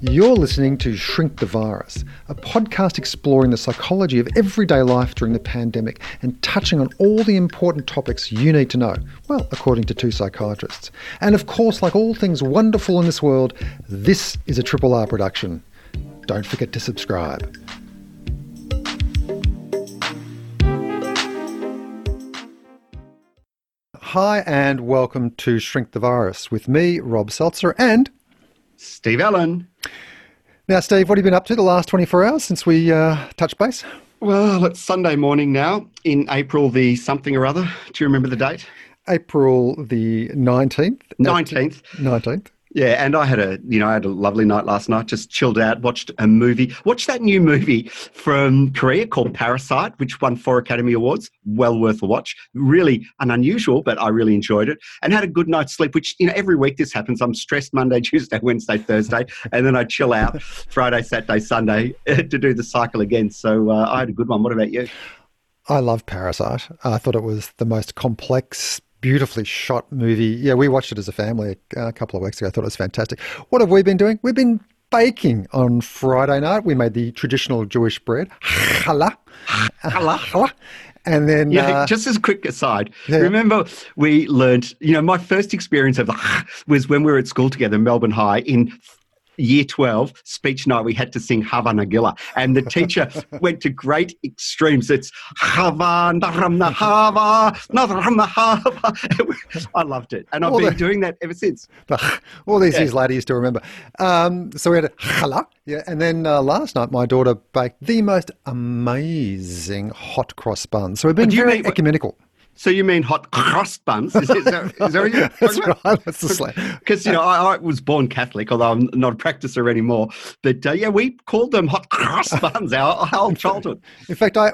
You're listening to Shrink the Virus, a podcast exploring the psychology of everyday life during the pandemic and touching on all the important topics you need to know. Well, according to two psychiatrists. And of course, like all things wonderful in this world, this is a Triple R production. Don't forget to subscribe. Hi, and welcome to Shrink the Virus with me, Rob Selzer, and Steve Ellen. Now, Steve, what have you been up to the last 24 hours since we uh, touched base? Well, it's Sunday morning now in April the something or other. Do you remember the date? April the 19th. 19th. 19th. Yeah, and I had a you know I had a lovely night last night. Just chilled out, watched a movie. Watched that new movie from Korea called Parasite, which won four Academy Awards. Well worth a watch. Really an unusual, but I really enjoyed it. And had a good night's sleep. Which you know every week this happens. I'm stressed Monday, Tuesday, Wednesday, Thursday, and then I chill out Friday, Saturday, Sunday to do the cycle again. So uh, I had a good one. What about you? I love Parasite. I thought it was the most complex beautifully shot movie. Yeah, we watched it as a family a, couple of weeks ago. I thought it was fantastic. What have we been doing? We've been baking on Friday night. We made the traditional Jewish bread, challah. Challah. And then, yeah, uh, just as a quick aside, Yeah. remember we learned, you know, my first experience of the was when we were at school together, Melbourne High, in year 12, speech night, we had to sing Hava Nagila. And the teacher went to great extremes. It's Hava, Naramna Hava, Naramna I loved it. And I've Well, been the- doing that ever since. all these Yeah. years later, you still remember. Um, so we had a challah. Yeah, and then uh, last night, my daughter baked the most amazing hot cross buns. So we've been very mean- ecumenical. So you mean hot crust buns? Is, is, that, is that you're That's about? right. That's the slang. Because you know, I, I was born Catholic, although I'm not a practicer anymore. But uh, yeah, we called them hot cross buns our, our whole childhood. In fact, I,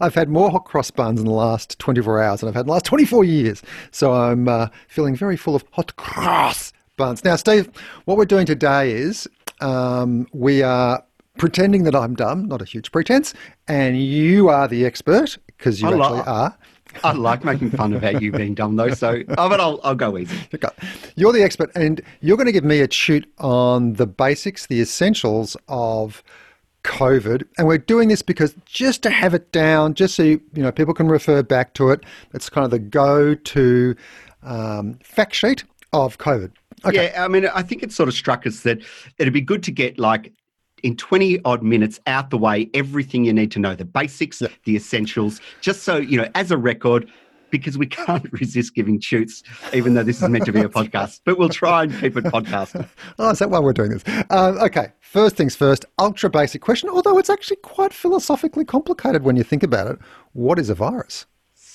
I've had more hot cross buns in the last 24 hours than I've had in the last 24 years. So I'm uh, feeling very full of hot cross buns. Now, Steve, what we're doing today is um, we are pretending that I'm dumb, not a huge pretense, and you are the expert because you I actually like- are. I like making fun about you being dumb, though. So, oh, but I'll, I'll go easy. Okay. You're the expert, and you're going to give me a shoot on the basics, the essentials of COVID. And we're doing this because just to have it down, just so you, you know people can refer back to it. It's kind of the go-to um, fact sheet of COVID. Okay. Yeah, I mean, I think it sort of struck us that it'd be good to get like in 20 odd minutes out the way everything you need to know the basics, the essentials, just so, you know, as a record. Because we can't resist giving shoots, even though this is meant to be a podcast. But we'll try and keep it podcast. Oh, is that why we're doing this? Um, okay, first things first, ultra basic question, although it's actually quite philosophically complicated when you think about it. What is a virus?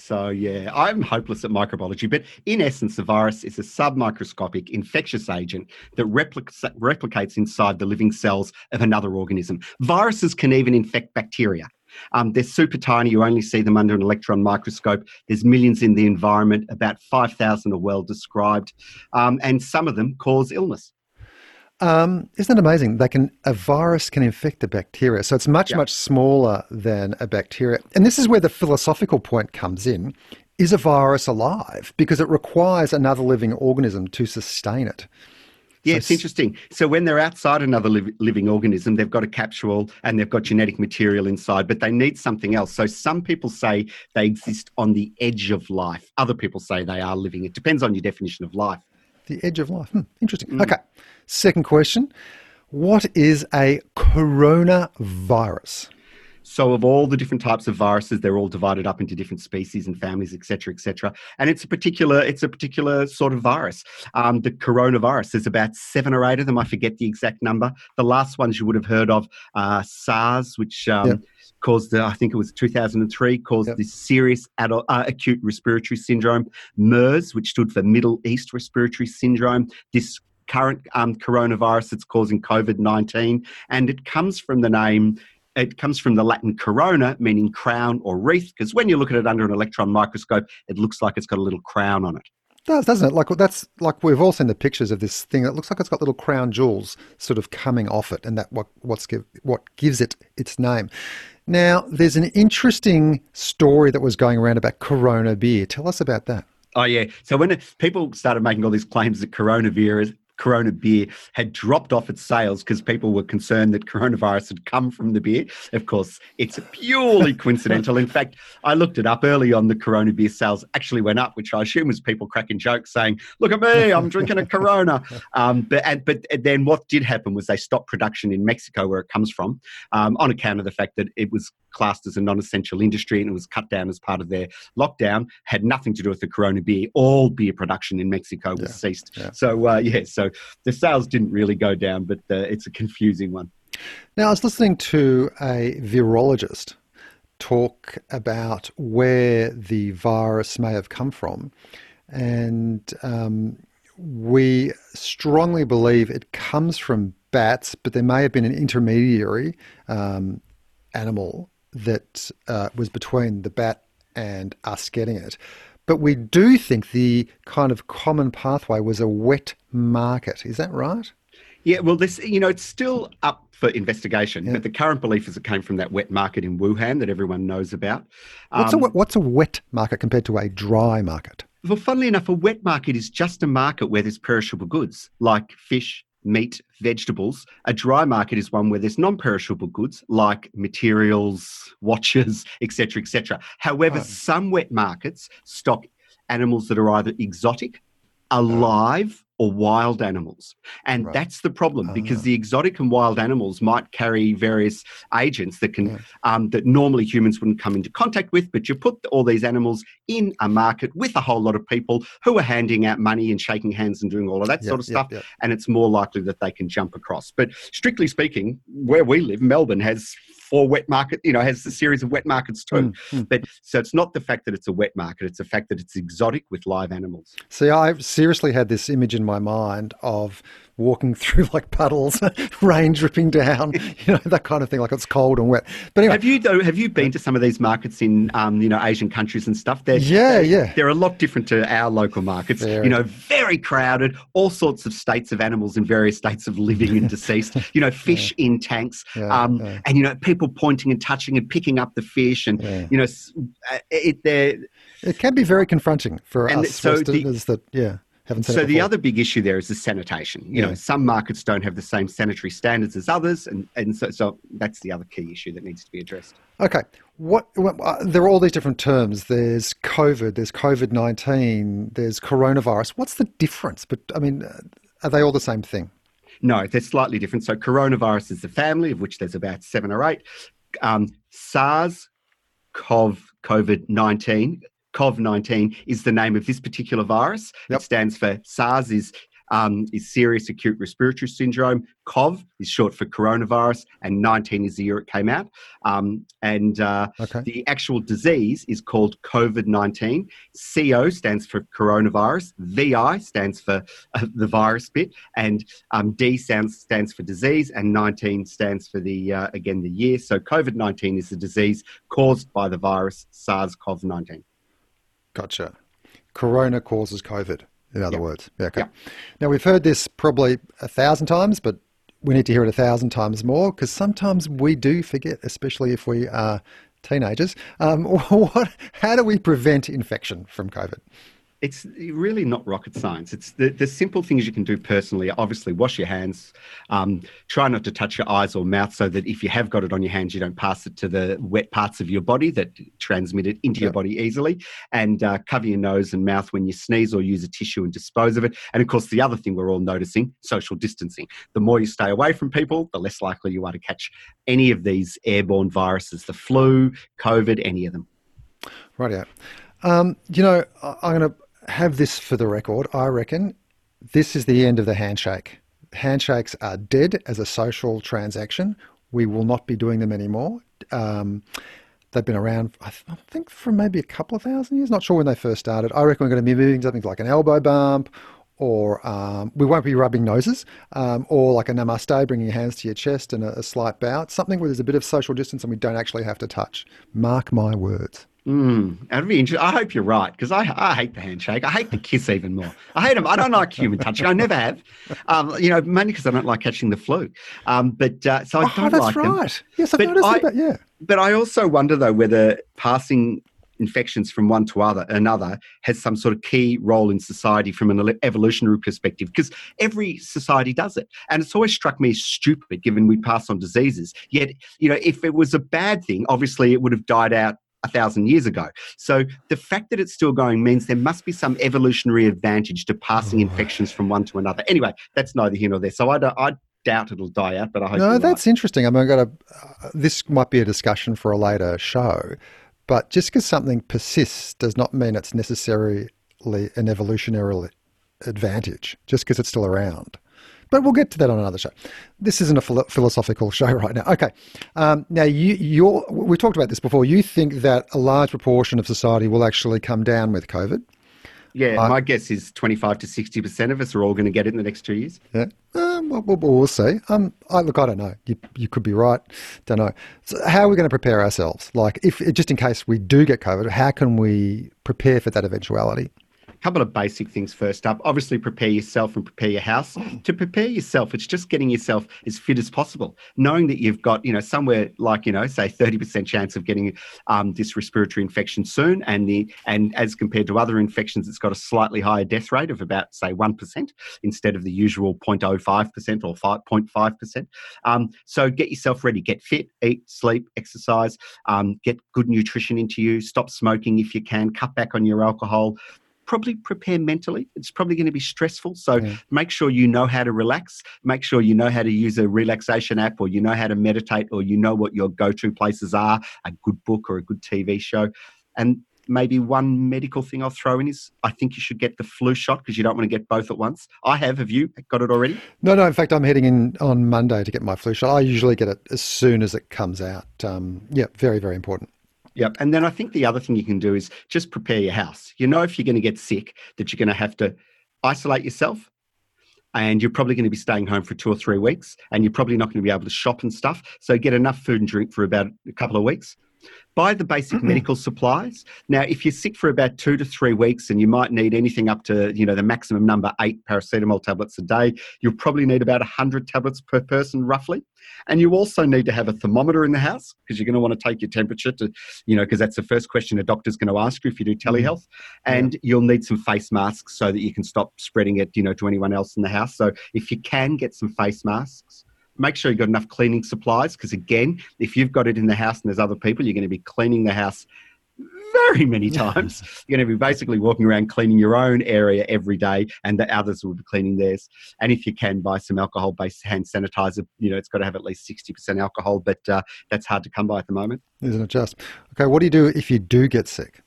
So, yeah, I'm hopeless at microbiology, but in essence, the virus is a submicroscopic infectious agent that replicates, replicates inside the living cells of another organism. Viruses can even infect bacteria. Um, they're super tiny. You only see them under an electron microscope. There's millions in the environment. About 5,000 are well described. Um, and some of them cause illness. Um, isn't it amazing? They can a virus can infect a bacteria, so it's much Yeah. much smaller than a bacteria. And this is where the philosophical point comes in: is a virus alive? Because it requires another living organism to sustain it. Yeah, So it's interesting. So when they're outside another liv- living organism, they've got a capsule and they've got genetic material inside, but they need something else. So some people say they exist on the edge of life. Other people say they are living. It depends on your definition of life. The edge of life. Hmm, interesting. Okay. Second question: What is a coronavirus? So of all the different types of viruses, they're all divided up into different species and families, et cetera, et cetera. And it's a particular, it's a particular sort of virus. Um, the coronavirus, there's about seven or eight of them. I forget the exact number. The last ones you would have heard of, uh, SARS, which um, Yep. Caused, the, I think it was 2003, caused Yep. this serious adult, uh, acute respiratory syndrome. MERS, which stood for Middle East Respiratory Syndrome. This current um, coronavirus that's causing COVID 19. And it comes from the name it comes from the Latin corona, meaning crown or wreath, because when you look at it under an electron microscope, it looks like it's got a little crown on it. Does, doesn't it? Like that's like we've all seen the pictures of this thing that looks like it's got little crown jewels sort of coming off it, and that what what's give, what gives it its name. Now, there's an interesting story that was going around about Corona beer. Tell us about that. Oh yeah. So when people started making all these claims that coronavirus Corona beer had dropped off its sales because people were concerned that coronavirus had come from the beer. Of course, it's purely coincidental. In fact, I looked it up early on. The Corona beer sales actually went up, which I assume was people cracking jokes saying, "Look at me, I'm drinking a Corona." Um, but and, but then what did happen was they stopped production in Mexico, where it comes from, um, on account of the fact that it was classed as a non-essential industry and it was cut down as part of their lockdown. Had nothing to do with the Corona beer. All beer production in Mexico was Yeah, ceased. yeah. So uh, yeah, so the sales didn't really go down, but uh, it's a confusing one. Now, I was listening to a virologist talk about where the virus may have come from, and um, we strongly believe it comes from bats, but there may have been an intermediary um, animal that uh, was between the bat and us getting it. But we do think the kind of common pathway was a wet market. Is that right? Yeah, well, this you know it's still up for investigation, Yeah. but the current belief is it came from that wet market in Wuhan that everyone knows about. What's, a, Um, what's a wet market compared to a dry market? Well, funnily enough, a wet market is just a market where there's perishable goods like fish, meat, vegetables. A dry market is one where there's non-perishable goods like materials, watches, etc., etc. However, Oh. some wet markets stock animals that are either exotic, alive, or wild animals. And Right. that's the problem because Ah. the exotic and wild animals might carry various agents that can Yeah. um, that normally humans wouldn't come into contact with. But you put all these animals in a market with a whole lot of people who are handing out money and shaking hands and doing all of that Yep, sort of yep, stuff, and it's more likely that they can jump across. But strictly speaking, where we live, Melbourne has four wet market, you know, has a series of wet markets too. Mm, mm. But so it's not the fact that it's a wet market; it's the fact that it's exotic with live animals. See, I've seriously had this image in my mind of walking through like puddles, rain dripping down, you know, that kind of thing, like it's cold and wet. But anyway, Have you though? Have you been to some of these markets in, um, you know, Asian countries and stuff? They're, Yeah, they're, yeah. They're a lot different to our local markets. Very. You know, very crowded, all sorts of states of animals in various states of living and deceased. You know, fish in tanks, Yeah, um, yeah. and you know, people pointing and touching and picking up the fish, and Yeah. you know, uh, it, they're it can be very confronting for And us so the- Westerners that, yeah, haven't So the other big issue there is the sanitation. You know, some markets don't have the same sanitary standards as others, and, and so, so that's the other key issue that needs to be addressed. Okay. What, what uh, there are all these different terms. There's COVID. There's COVID nineteen. There's coronavirus. What's the difference? But I mean, uh, are they all the same thing? No, they're slightly different. So coronavirus is the family, of which there's about seven or eight. Um, SARS, CoV, COVID 19. CoV 19 is the name of this particular virus. Yep. It stands for SARS is um, is serious acute respiratory syndrome. CoV is short for coronavirus, and 19 is the year it came out. Um, and uh, Okay. the actual disease is called COVID 19. CO stands for coronavirus. VI stands for uh, the virus bit. And um, D stands, stands for disease. And 19 stands for the, uh, again, the year. So COVID 19 is the disease caused by the virus SARS CoV 19. Gotcha. Corona causes COVID, in other words. Yeah, okay. Now, we've heard this probably a thousand times, but we need to hear it a thousand times more because sometimes we do forget, especially if we are teenagers. Um, what, how do we prevent infection from COVID? It's really not rocket science. It's the, the simple things you can do personally. Obviously, wash your hands. Um, try not to touch your eyes or mouth so that if you have got it on your hands, you don't pass it to the wet parts of your body that transmit it into your body easily. And uh, cover your nose and mouth when you sneeze or use a tissue and dispose of it. And of course, the other thing we're all noticing social distancing. The more you stay away from people, the less likely you are to catch any of these airborne viruses the flu, COVID, any of them. Right Um, you know, I'm going to have this for the record. I reckon this is the end of the handshake. Handshakes are dead as a social transaction. We will not be doing them anymore. Um, they've been around, I, th- I think, for maybe a couple of thousand years. Not sure when they first started. I reckon we're going to be moving something like an elbow bump, or um, we won't be rubbing noses, um, or like a namaste, bringing your hands to your chest and a, a slight bow. It's something where there's a bit of social distance and we don't actually have to touch. Mark my words. Mm, that'd be interesting. I hope you're right because I, I hate the handshake. I hate the kiss even more. I hate them. I don't like human touching. I never have. Um, you know, mainly because I don't like catching the flu. Um, but uh, so I oh, don't that's like them. That's right. Yes, I've But noticed I- that. Yeah. But I also wonder though whether passing infections from one to other another has some sort of key role in society from an evolutionary perspective because every society does it and it's always struck me as stupid given we pass on diseases yet you know if it was a bad thing obviously it would have died out a thousand years ago. So the fact that it's still going means there must be some evolutionary advantage to passing infections from one to another. Anyway, that's neither here nor there. So I, I doubt it'll die out, but I hope. No, that's right. interesting. I mean, I got a. Uh, this might be a discussion for a later show, but just because something persists does not mean it's necessarily an evolutionary advantage. Just because it's still around. But we'll get to that on another show. This isn't a philosophical show right now. Okay. Um, now, you, you're, we talked about this before. You think that a large proportion of society will actually come down with COVID. Yeah, uh, my guess is 25 to 60% of us are all going to get it in the next two years. Yeah, um, we'll, we'll, see. Um, I, look, I don't know. You, you could be right. Don't know. So how are we going to prepare ourselves? Like, if just in case we do get COVID, how can we prepare for that eventuality? Couple of basic things first up. Obviously, prepare yourself and prepare your house. To prepare yourself, it's just getting yourself as fit as possible, knowing that you've got, you know, somewhere like, you know, say 30% chance of getting um, this respiratory infection soon. And the and as compared to other infections, it's got a slightly higher death rate of about, say, 1% instead of the usual 0.05% or 5.5%. Um, so get yourself ready. Get fit, eat, sleep, exercise, um, get good nutrition into you, stop smoking if you can, cut back on your alcohol probably prepare mentally. It's probably going to be stressful. So yeah. make sure you know how to relax. Make sure you know how to use a relaxation app or you know how to meditate or you know what your go to places are a good book or a good TV show. And maybe one medical thing I'll throw in is I think you should get the flu shot because you don't want to get both at once. I have. Have you got it already? No, no. In fact, I'm heading in on Monday to get my flu shot. I usually get it as soon as it comes out. Um, yeah, very, very important. Yep. And then I think the other thing you can do is just prepare your house. You know, if you're going to get sick, that you're going to have to isolate yourself and you're probably going to be staying home for two or three weeks and you're probably not going to be able to shop and stuff. So get enough food and drink for about a couple of weeks buy the basic medical supplies. Now, if you're sick for about two to three weeks and you might need anything up to, you know, the maximum number eight paracetamol tablets a day, you'll probably need about 100 tablets per person roughly. And you also need to have a thermometer in the house because you're going to want to take your temperature to, you know, because that's the first question a doctor's going to ask you if you do mm-hmm. telehealth. And yeah. you'll need some face masks so that you can stop spreading it, you know, to anyone else in the house. So if you can get some face masks, make sure you've got enough cleaning supplies because again if you've got it in the house and there's other people you're going to be cleaning the house very many times. You're going to be basically walking around cleaning your own area every day and the others will be cleaning theirs. And if you can buy some alcohol based hand sanitizer. You know it's got to have at least 60% alcohol but uh, that's hard to come by at the moment. Isn't it just? Okay what do you do if you do get sick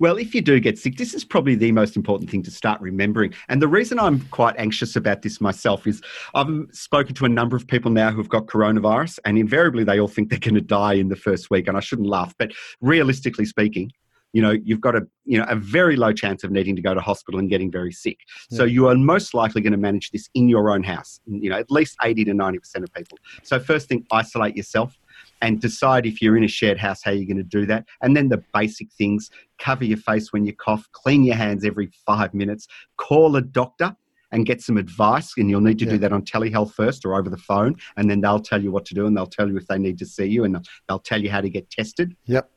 well, if you do get sick, this is probably the most important thing to start remembering. And the reason I'm quite anxious about this myself is I've spoken to a number of people now who've got coronavirus, and invariably they all think they're going to die in the first week. And I shouldn't laugh, but realistically speaking, you know you've got a you know a very low chance of needing to go to hospital and getting very sick yeah. so you are most likely going to manage this in your own house you know at least 80 to 90 percent of people so first thing isolate yourself and decide if you're in a shared house how you're going to do that. And then the basic things cover your face when you cough, clean your hands every five minutes, call a doctor and get some advice. And you'll need to yeah. do that on telehealth first or over the phone. And then they'll tell you what to do and they'll tell you if they need to see you and they'll tell you how to get tested. Yep.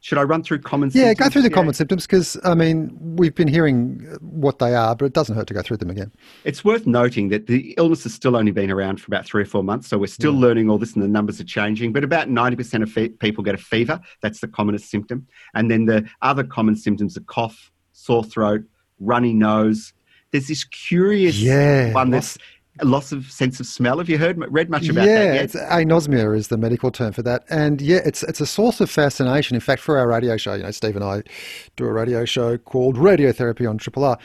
Should I run through common yeah, symptoms? go through the yeah. common symptoms because, I mean, we've been hearing what they are, but it doesn't hurt to go through them again. It's worth noting that the illness has still only been around for about three or four months, so we're still yeah. learning all this and the numbers are changing. But about 90% of fe- people get a fever. That's the commonest symptom. And then the other common symptoms are cough, sore throat, runny nose. There's this curious yeah, one that's loss of sense of smell. Have you heard read much about yeah, that? Yeah, it's anosmia is the medical term for that, and yeah, it's it's a source of fascination. In fact, for our radio show, you know, Steve and I do a radio show called Radiotherapy on Triple R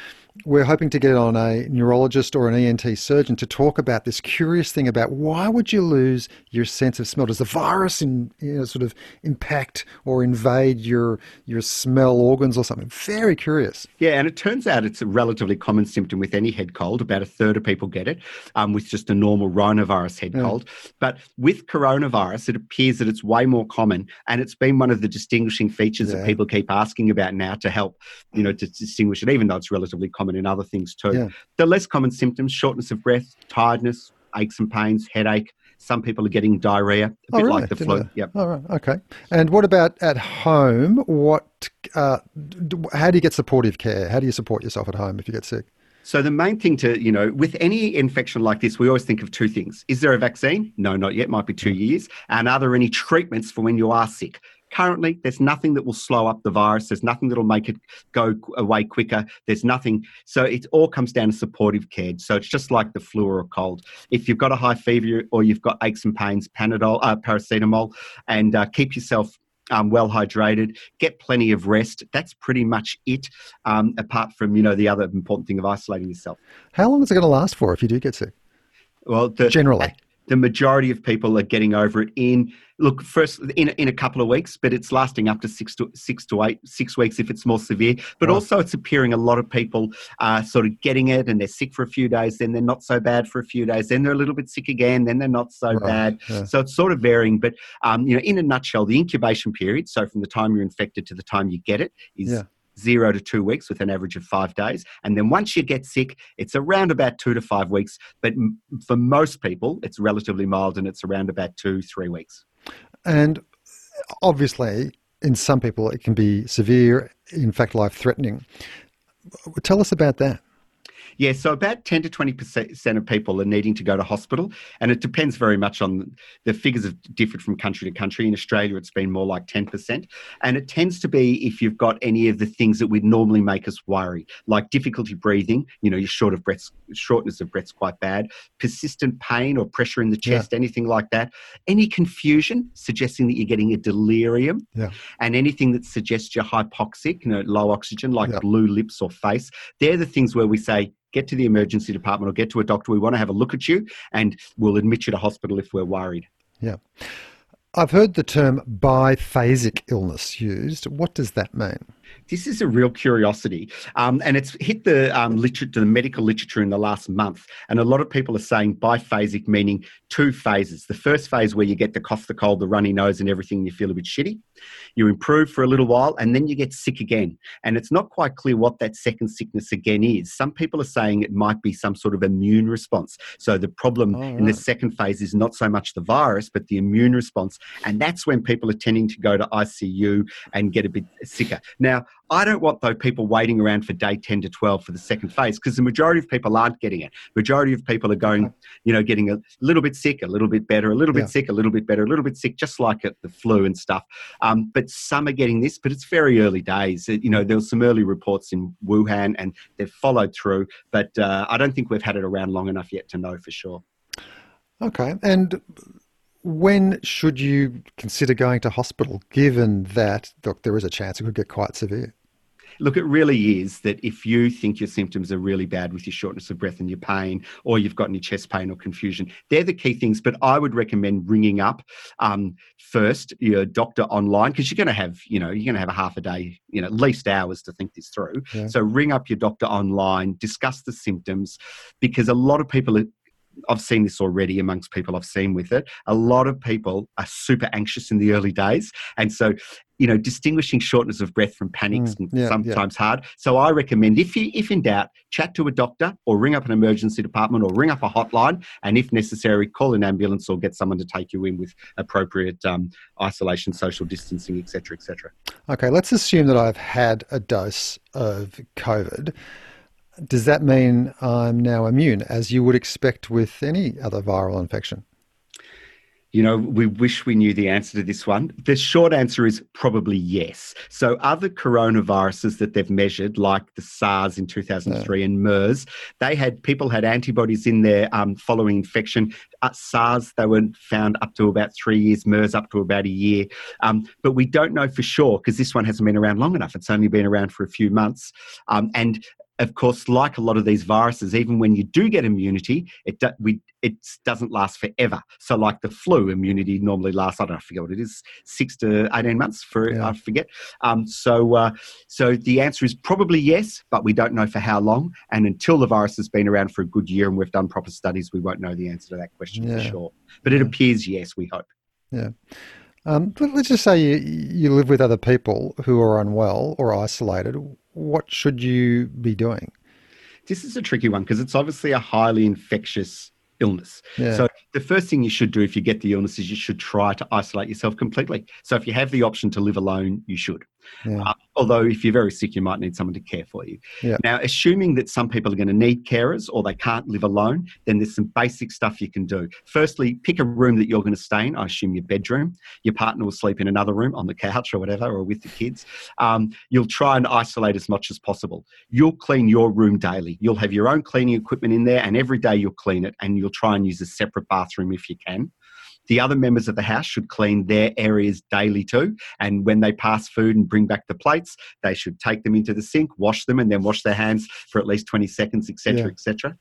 we're hoping to get on a neurologist or an ENT surgeon to talk about this curious thing about why would you lose your sense of smell? Does the virus in, you know, sort of impact or invade your your smell organs or something? Very curious. Yeah, and it turns out it's a relatively common symptom with any head cold. About a third of people get it um, with just a normal rhinovirus head yeah. cold. But with coronavirus, it appears that it's way more common, and it's been one of the distinguishing features yeah. that people keep asking about now to help, you know, to distinguish it, even though it's relatively common common in other things too. Yeah. The less common symptoms shortness of breath, tiredness, aches and pains, headache, Some people are getting diarrhea, a Oh, bit really? like the Didn't flu. Yep. Oh. Okay. And what about at home? What? Uh, how do you get supportive care? How do you support yourself at home if you get sick? So the main thing to, you know, with any infection like this, we always think of two things. Is there a vaccine? No, not yet. Might be two years. And are there any treatments for when you are sick? Currently, there's nothing that will slow up the virus. There's nothing that will make it go away quicker. There's nothing. So it all comes down to supportive care. So it's just like the flu or a cold. If you've got a high fever or you've got aches and pains, Panadol, uh, paracetamol, and uh, keep yourself um, well hydrated, get plenty of rest. That's pretty much it. Um, apart from you know the other important thing of isolating yourself. How long is it going to last for if you do get sick? Well, the, Generally. The majority of people are getting over it in look first in in a couple of weeks, but it's lasting up to six to six to eight six weeks if it's more severe. But also, it's appearing a lot of people are sort of getting it, and they're sick for a few days, then they're not so bad for a few days, then they're a little bit sick again, then they're not so Right, bad. yeah. So it's sort of varying, but um, you know, in a nutshell, the incubation period, so from the time you're infected to the time you get it, is Yeah. Zero to two weeks with an average of five days. And then once you get sick, it's around about two to five weeks. But for most people, it's relatively mild and it's around about two, three weeks. And uh, obviously, in some people, it can be severe, in fact, life threatening. Tell us about that. Yeah, so about 10 to 20% of people are needing to go to hospital. And it depends very much on the figures have differed from country to country. In Australia, it's been more like 10%. And it tends to be if you've got any of the things that would normally make us worry, like difficulty breathing, you know, you're short of breath, shortness of breath's quite bad, persistent pain or pressure in the Yeah. chest, anything like that. Any confusion suggesting that you're getting a delirium. Yeah. And anything that suggests you're hypoxic, you know, low oxygen, like Yeah. blue lips or face. They're the things where we say, get to the emergency department or get to a doctor. We want to have a look at you and we'll admit you to hospital if we're worried. Yeah. I've heard the term biphasic illness used. What does that mean? This is a real curiosity, um, and it's hit the um, literature, the medical literature in the last month. And a lot of people are saying biphasic, meaning two phases. The first phase where you get the cough, the cold, the runny nose, and everything, you feel a bit shitty. You improve for a little while, and then you get sick again. And it's not quite clear what that second sickness again is. Some people are saying it might be some sort of immune response. So the problem Oh, in the second phase is not so much the virus, but the immune response. And that's when people are tending to go to ICU and get a bit sicker. Now, I don't want though people waiting around for day 10 to 12 for the second phase because the majority of people aren't getting it. Majority of people are going, you know, getting a little bit sick, a little bit better, a little bit Yeah. sick, a little bit better, a little bit sick, just like the flu and stuff. Um, but some are getting this, but it's very early days. You know, there were some early reports in Wuhan and they've followed through, but uh, I don't think we've had it around long enough yet to know for sure. Okay. And when should you consider going to hospital, given that, look, there is a chance it could get quite severe? Look, it really is that if you think your symptoms are really bad with your shortness of breath and your pain, or you've got any chest pain or confusion, they're the key things. But I would recommend ringing up um, first your doctor online because you're going to have, you know, you're going to have a half a day, you know, at least hours to think this through. Yeah. So ring up your doctor online, discuss the symptoms, because a lot of people are. I've seen this already amongst people I've seen with it. A lot of people are super anxious in the early days. And so, you know, distinguishing shortness of breath from panics Mm, yeah, yeah. sometimes hard. So I recommend if you if in doubt, chat to a doctor or ring up an emergency department or ring up a hotline and if necessary, call an ambulance or get someone to take you in with appropriate um, isolation, social distancing, etc., etc. Okay, let's assume that I've had a dose of COVID. Does that mean I'm now immune, as you would expect with any other viral infection? You know, we wish we knew the answer to this one. The short answer is probably yes. So, other coronaviruses that they've measured, like the SARS in 2003 and MERS, they had people had antibodies in there um, following infection. Uh, SARS, they were found up to about three years, MERS up to about a year. Um, but we don't know for sure because this one hasn't been around long enough. It's only been around for a few months. Um, and of course, like a lot of these viruses, even when you do get immunity, it do, we it doesn't last forever. So, like the flu, immunity normally lasts I don't know, I forget what it is, six to eighteen months for Yeah. I forget. Um, so, uh, so the answer is probably yes, but we don't know for how long. And until the virus has been around for a good year and we've done proper studies, we won't know the answer to that question Yeah. for sure. But it Yeah. appears yes, we hope. Um, but let's just say you, you live with other people who are unwell or isolated. What should you be doing? This is a tricky one because it's obviously a highly infectious illness. Yeah. So the first thing you should do if you get the illness is you should try to isolate yourself completely. So if you have the option to live alone, you should. Yeah. Uh, although if you're very sick, you might need someone to care for you. Yeah. Now, assuming that some people are going to need carers or they can't live alone, then there's some basic stuff you can do. Firstly, pick a room that you're going to stay in. I assume your bedroom. Your partner will sleep in another room on the couch or whatever, or with the kids. Um, you'll try and isolate as much as possible. You'll clean your room daily. You'll have your own cleaning equipment in there, and every day you'll clean it, and you'll try and use a separate bathroom if you can. The other members of the house should clean their areas daily too. And when they pass food and bring back the plates, they should take them into the sink, wash them, and then wash their hands for at least 20 seconds, etc., Yeah. etc.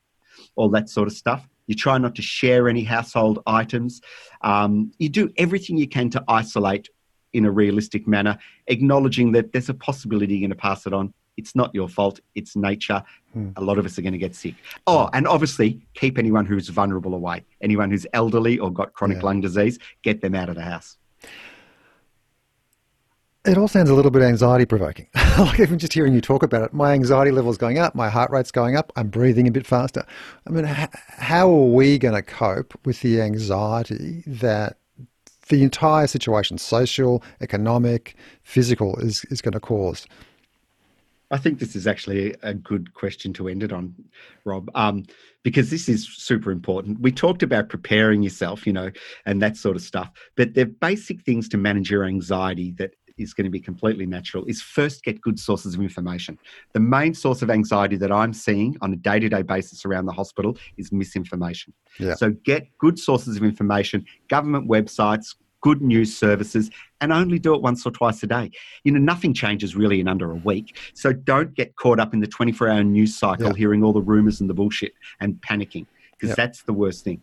All that sort of stuff. You try not to share any household items. Um, you do everything you can to isolate in a realistic manner, acknowledging that there's a possibility you're going to pass it on. It's not your fault. It's nature. Hmm. A lot of us are going to get sick. Oh, and obviously, keep anyone who's vulnerable away. Anyone who's elderly or got chronic Yeah. lung disease, get them out of the house. It all sounds a little bit anxiety provoking. like even just hearing you talk about it, my anxiety level's going up, my heart rate's going up, I'm breathing a bit faster. I mean, h- how are we going to cope with the anxiety that the entire situation, social, economic, physical, is, is going to cause? I think this is actually a good question to end it on, Rob, um, because this is super important. We talked about preparing yourself, you know, and that sort of stuff, but the basic things to manage your anxiety that is going to be completely natural is first get good sources of information. The main source of anxiety that I'm seeing on a day to day basis around the hospital is misinformation. Yeah. So get good sources of information, government websites, good news services, and only do it once or twice a day. You know, nothing changes really in under a week. So don't get caught up in the 24 hour news cycle, Yeah. hearing all the rumors and the bullshit and panicking, because Yeah. that's the worst thing.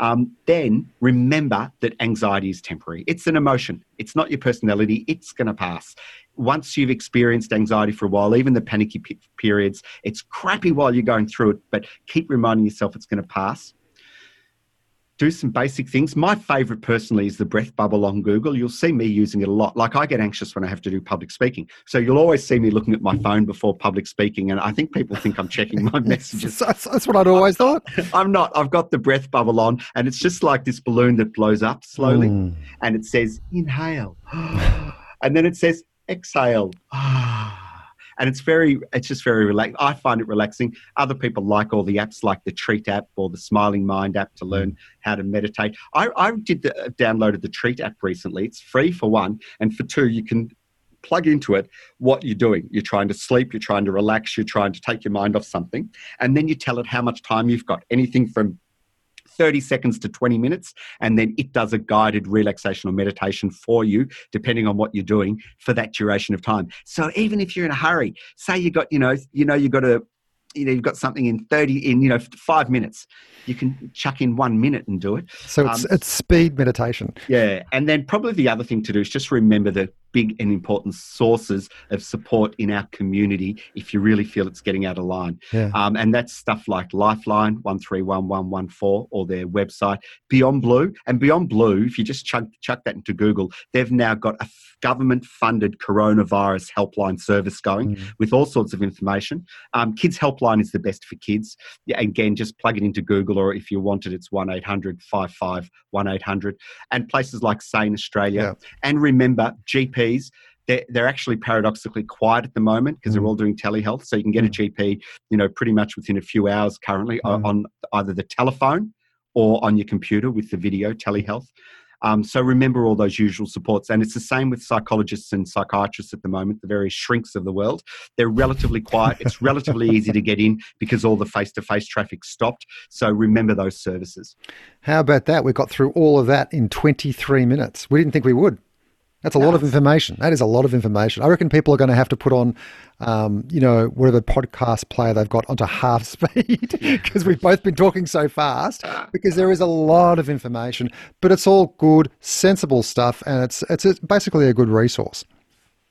Um, then remember that anxiety is temporary. It's an emotion. It's not your personality. It's going to pass. Once you've experienced anxiety for a while, even the panicky pe- periods, it's crappy while you're going through it, but keep reminding yourself it's going to pass do some basic things. My favorite personally is the breath bubble on Google. You'll see me using it a lot. Like I get anxious when I have to do public speaking. So you'll always see me looking at my phone before public speaking. And I think people think I'm checking my messages. That's, that's what I'd always thought. I'm not. I've got the breath bubble on and it's just like this balloon that blows up slowly Mm. and it says inhale. and then it says exhale. And it's very, it's just very relaxed. I find it relaxing. Other people like all the apps, like the Treat app or the Smiling Mind app, to learn how to meditate. I, I did the, downloaded the Treat app recently. It's free for one, and for two, you can plug into it what you're doing. You're trying to sleep, you're trying to relax, you're trying to take your mind off something, and then you tell it how much time you've got. Anything from 30 seconds to 20 minutes and then it does a guided relaxation or meditation for you depending on what you're doing for that duration of time so even if you're in a hurry say you got you know you know you've got a you know you've got something in 30 in you know 5 minutes you can chuck in 1 minute and do it So it's, Um, it's speed meditation. yeah and then probably the other thing to do is just remember the big and important sources of support in our community if you really feel it's getting out of line Yeah. um, and that's stuff like Lifeline, 131114, or their website, Beyond Blue. And Beyond Blue, if you just chuck, chuck that into Google, they've now got a government funded coronavirus helpline service going Mm. with all sorts of information. Um, kids Helpline is the best for kids. Yeah, again, just plug it into Google, or if you want it, it's 1 800 55 1 800. And places like Sane Australia. Yeah. And remember, GPs, they're, they're actually paradoxically quiet at the moment because Mm. they're all doing telehealth. So you can get a GP, you know, pretty much within a few hours currently Mm. on either the telephone or on your computer with the video telehealth. Um, so remember all those usual supports. And it's the same with psychologists and psychiatrists at the moment, the various shrinks of the world. They're relatively quiet. It's relatively easy to get in because all the face to face traffic stopped. So remember those services. How about that? We got through all of that in 23 minutes. We didn't think we would. That's a lot of information. That is a lot of information. I reckon people are going to have to put on, um, you know, whatever podcast player they've got onto half speed because we've both been talking so fast. Because there is a lot of information, but it's all good, sensible stuff, and it's it's a, basically a good resource.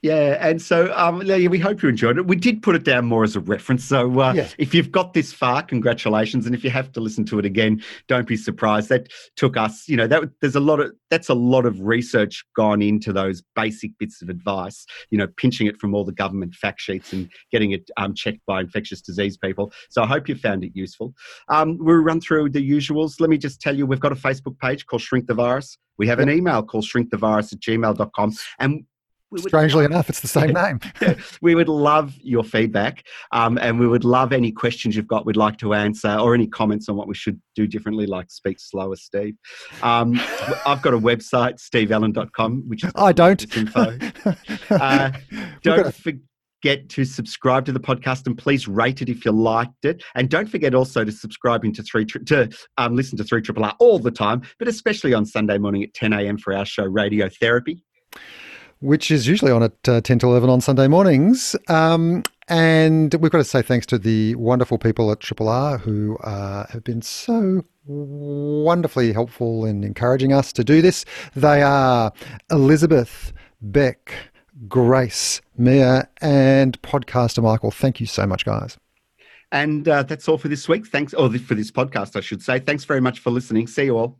Yeah, and so um, yeah, we hope you enjoyed it. We did put it down more as a reference. So uh, if you've got this far, congratulations. And if you have to listen to it again, don't be surprised. That took us, you know, that there's a lot of that's a lot of research gone into those basic bits of advice. You know, pinching it from all the government fact sheets and getting it um, checked by infectious disease people. So I hope you found it useful. Um, we'll run through the usuals. Let me just tell you, we've got a Facebook page called Shrink the Virus. We have an email called shrinkthevirus at gmail.com. And we would Strangely enough, it's the same name. we would love your feedback um, and we would love any questions you've got we'd like to answer or any comments on what we should do differently like speak slower steve um, i've got a website steveellen.com which is I don't. info uh, don't forget to subscribe to the podcast and please rate it if you liked it and don't forget also to subscribe into three to um, listen to 3 triple r all the time but especially on sunday morning at 10 a.m for our show radio therapy which is usually on at uh, 10 to 11 on Sunday mornings. Um, and we've got to say thanks to the wonderful people at Triple R who uh, have been so wonderfully helpful in encouraging us to do this. They are Elizabeth, Beck, Grace, Mia, and podcaster Michael. Thank you so much, guys. And uh, that's all for this week. Thanks, or for this podcast, I should say. Thanks very much for listening. See you all.